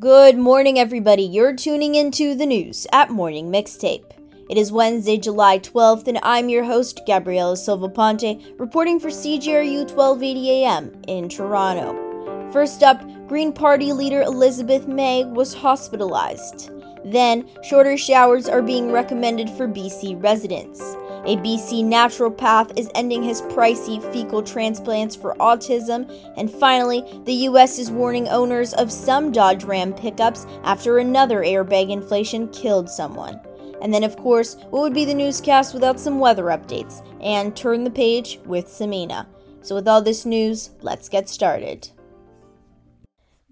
Good morning, everybody. You're tuning into the news at Morning Mixtape. It is Wednesday, July 12th, and I'm your host, Gabriela Silva Ponte, reporting for CJRU 1280 AM in Toronto. First up, Green Party leader Elizabeth May was hospitalized. Then, shorter showers are being recommended for BC residents. A BC naturopath is ending his pricey fecal transplants for autism. And finally, the US is warning owners of some Dodge Ram pickups after another airbag inflation killed someone. And then, of course, what would be the newscast without some weather updates? And turn the page with Samina. So, with all this news, let's get started.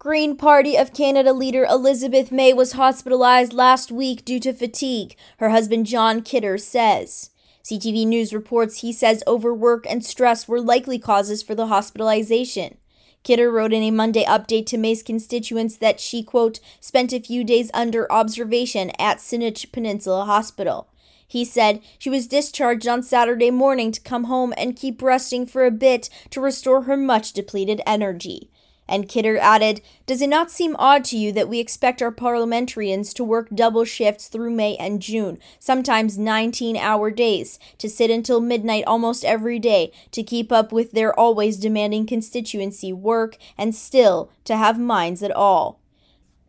Green Party of Canada leader Elizabeth May was hospitalized last week due to fatigue, her husband John Kidder says. CTV News reports he says overwork and stress were likely causes for the hospitalization. Kidder wrote in a Monday update to May's constituents that she, quote, spent a few days under observation at Saanich Peninsula Hospital. He said she was discharged on Saturday morning to come home and keep resting for a bit to restore her much depleted energy. And Kidder added, Does it not seem odd to you that we expect our parliamentarians to work double shifts through May and June, sometimes 19 hour days, to sit until midnight almost every day, to keep up with their always demanding constituency work, and still to have minds at all?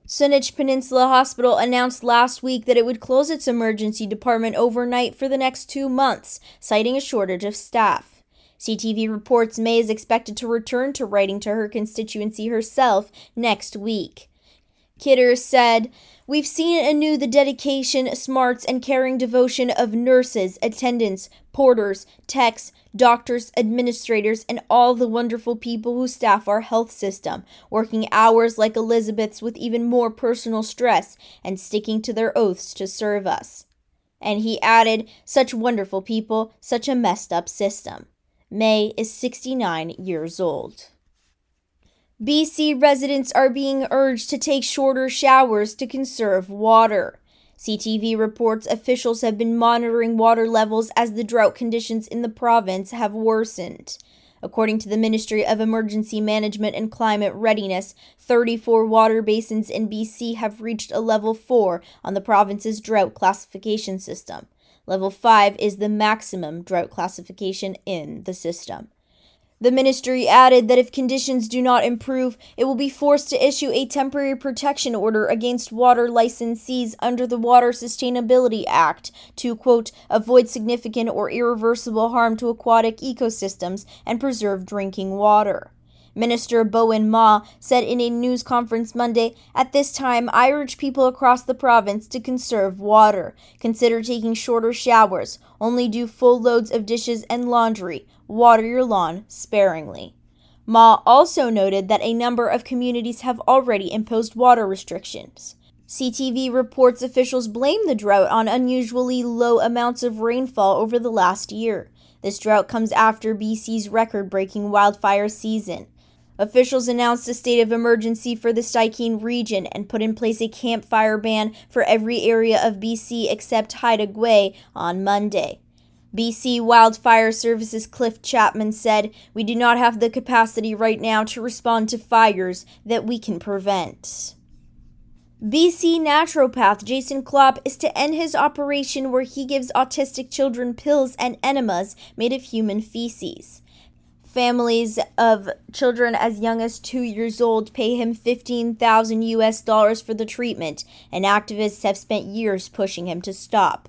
Saanich Peninsula Hospital announced last week that it would close its emergency department overnight for the next two months, citing a shortage of staff. CTV reports May is expected to return to writing to her constituency herself next week. Kidder said, We've seen anew the dedication, smarts, and caring devotion of nurses, attendants, porters, techs, doctors, administrators, and all the wonderful people who staff our health system, working hours like Elizabeth's with even more personal stress and sticking to their oaths to serve us. And he added, Such wonderful people, such a messed up system. May is 69 years old. BC residents are being urged to take shorter showers to conserve water. CTV reports officials have been monitoring water levels as the drought conditions in the province have worsened. According to the Ministry of Emergency Management and Climate Readiness, 34 water basins in BC have reached a level 4 on the province's drought classification system. Level 5 is the maximum drought classification in the system. The ministry added that if conditions do not improve, it will be forced to issue a temporary protection order against water licensees under the Water Sustainability Act to, quote, avoid significant or irreversible harm to aquatic ecosystems and preserve drinking water. Minister Bowen Ma said in a news conference Monday, At this time, I urge people across the province to conserve water. Consider taking shorter showers. Only do full loads of dishes and laundry. Water your lawn sparingly. Ma also noted that a number of communities have already imposed water restrictions. CTV reports officials blame the drought on unusually low amounts of rainfall over the last year. This drought comes after BC's record breaking wildfire season. Officials announced a state of emergency for the Stikine region and put in place a campfire ban for every area of BC except Haida Gwaii on Monday. BC Wildfire Services Cliff Chapman said, We do not have the capacity right now to respond to fires that we can prevent. BC naturopath Jason Klop is to end his operation where he gives autistic children pills and enemas made of human feces. Families of children as young as two years old pay him 15,000 US dollars for the treatment, and activists have spent years pushing him to stop.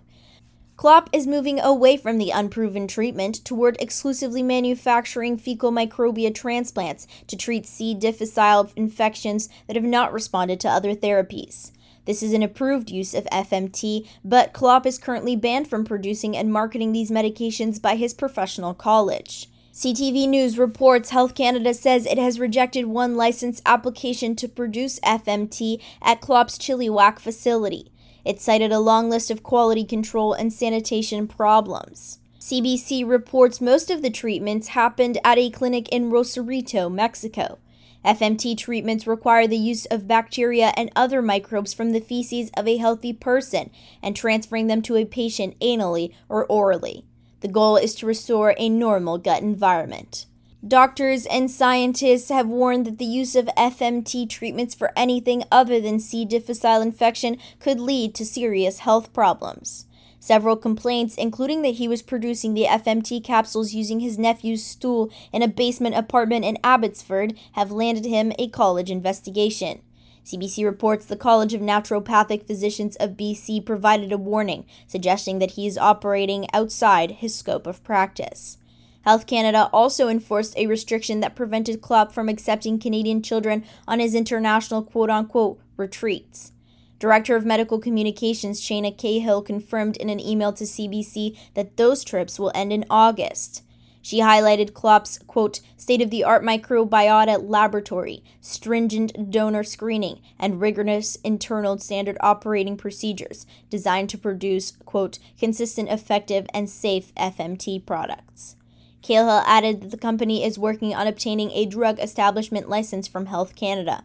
Klop is moving away from the unproven treatment toward exclusively manufacturing fecal microbia transplants to treat C. difficile infections that have not responded to other therapies. This is an approved use of FMT, but Klop is currently banned from producing and marketing these medications by his professional college. CTV News reports Health Canada says it has rejected one license application to produce FMT at Klop's Chilliwack facility. It cited a long list of quality control and sanitation problems. CBC reports most of the treatments happened at a clinic in Rosarito, Mexico. FMT treatments require the use of bacteria and other microbes from the feces of a healthy person and transferring them to a patient anally or orally. The goal is to restore a normal gut environment. Doctors and scientists have warned that the use of FMT treatments for anything other than C. difficile infection could lead to serious health problems. Several complaints, including that he was producing the FMT capsules using his nephew's stool in a basement apartment in Abbotsford, have landed him a college investigation. CBC reports the College of Naturopathic Physicians of BC provided a warning, suggesting that he is operating outside his scope of practice. Health Canada also enforced a restriction that prevented Klop from accepting Canadian children on his international quote unquote retreats. Director of Medical Communications Shana Cahill confirmed in an email to CBC that those trips will end in August. She highlighted Klop's, quote, state of the art microbiota laboratory, stringent donor screening, and rigorous internal standard operating procedures designed to produce, quote, consistent, effective, and safe FMT products. Cahill added that the company is working on obtaining a drug establishment license from Health Canada.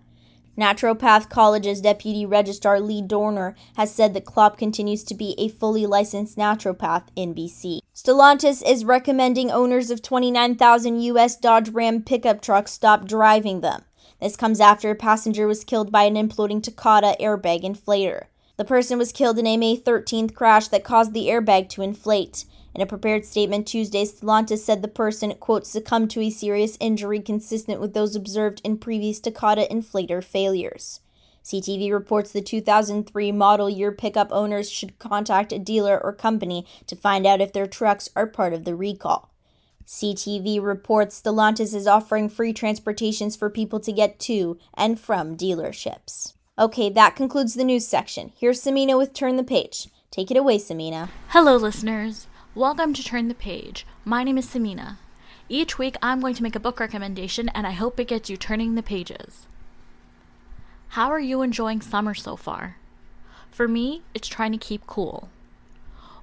Naturopath College's deputy registrar Lee Dorner has said that Klop continues to be a fully licensed naturopath in BC. Stellantis is recommending owners of 29,000 US Dodge Ram pickup trucks stop driving them. This comes after a passenger was killed by an imploding Takata airbag inflator. The person was killed in a May 13th crash that caused the airbag to inflate. In a prepared statement Tuesday, Stellantis said the person, quote, succumbed to a serious injury consistent with those observed in previous Takata inflator failures. CTV reports the 2003 model year pickup owners should contact a dealer or company to find out if their trucks are part of the recall. CTV reports Stellantis is offering free transportations for people to get to and from dealerships. Okay, that concludes the news section. Here's Samina with Turn the Page. Take it away, Samina. Hello, listeners. Welcome to Turn the Page. My name is Samina. Each week I'm going to make a book recommendation and I hope it gets you turning the pages. How are you enjoying summer so far? For me, it's trying to keep cool.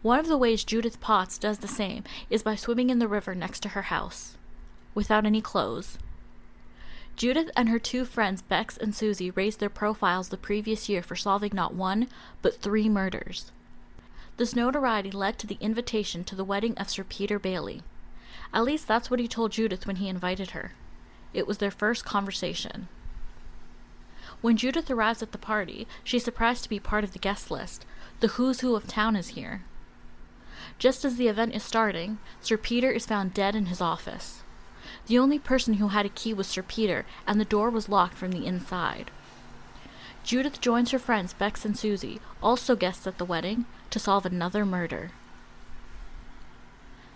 One of the ways Judith Potts does the same is by swimming in the river next to her house, without any clothes. Judith and her two friends Bex and Susie raised their profiles the previous year for solving not one, but three murders. This notoriety led to the invitation to the wedding of Sir Peter Bailey. At least that's what he told Judith when he invited her. It was their first conversation. When Judith arrives at the party, she's surprised to be part of the guest list. The who's who of town is here. Just as the event is starting, Sir Peter is found dead in his office. The only person who had a key was Sir Peter, and the door was locked from the inside. Judith joins her friends Bex and Susie, also guests at the wedding, to solve another murder.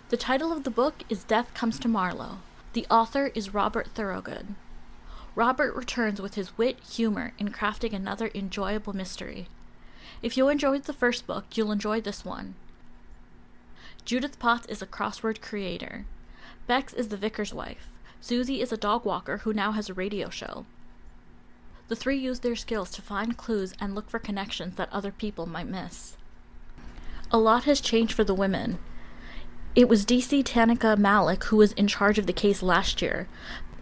The title of the book is Death Comes to Marlow. The author is Robert Thorogood. Robert returns with his wit, humor, in crafting another enjoyable mystery. If you enjoyed the first book, you'll enjoy this one. Judith Potts is a crossword creator. Bex is the vicar's wife. Susie is a dog walker who now has a radio show. The three use their skills to find clues and look for connections that other people might miss. A lot has changed for the women. It was DC Tanika Malik who was in charge of the case last year,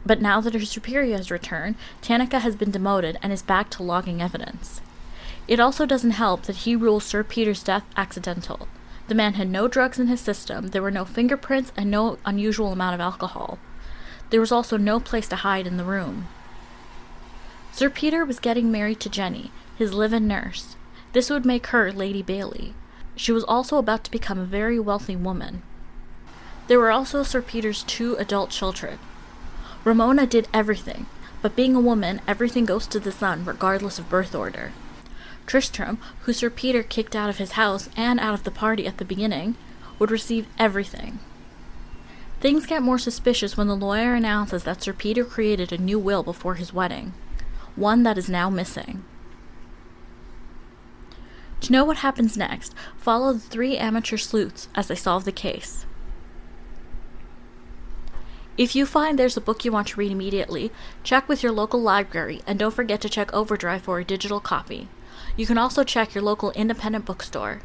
but now that her superior has returned, Tanika has been demoted and is back to logging evidence. It also doesn't help that he rules Sir Peter's death accidental. The man had no drugs in his system, there were no fingerprints, and no unusual amount of alcohol. There was also no place to hide in the room. Sir Peter was getting married to Jenny, his live in nurse. This would make her Lady Bailey. She was also about to become a very wealthy woman. There were also Sir Peter's two adult children. Ramona did everything, but being a woman, everything goes to the son regardless of birth order. Tristram, who Sir Peter kicked out of his house and out of the party at the beginning, would receive everything. Things get more suspicious when the lawyer announces that Sir Peter created a new will before his wedding, one that is now missing. To know what happens next, follow the three amateur sleuths as they solve the case. If you find there's a book you want to read immediately, check with your local library and don't forget to check Overdrive for a digital copy. You can also check your local independent bookstore.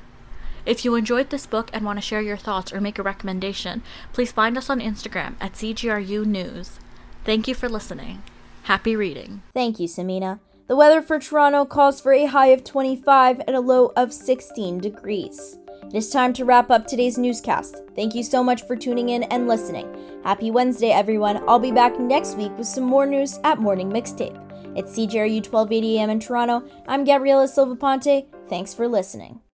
If you enjoyed this book and want to share your thoughts or make a recommendation, please find us on Instagram at CJRU News. Thank you for listening. Happy reading. Thank you, Samina. The weather for Toronto calls for a high of 25 and a low of 16 degrees. It is time to wrap up today's newscast. Thank you so much for tuning in and listening. Happy Wednesday, everyone. I'll be back next week with some more news at Morning Mixtape. It's CJRU 1280 AM in Toronto. I'm Gabriela Silva Ponte. Thanks for listening.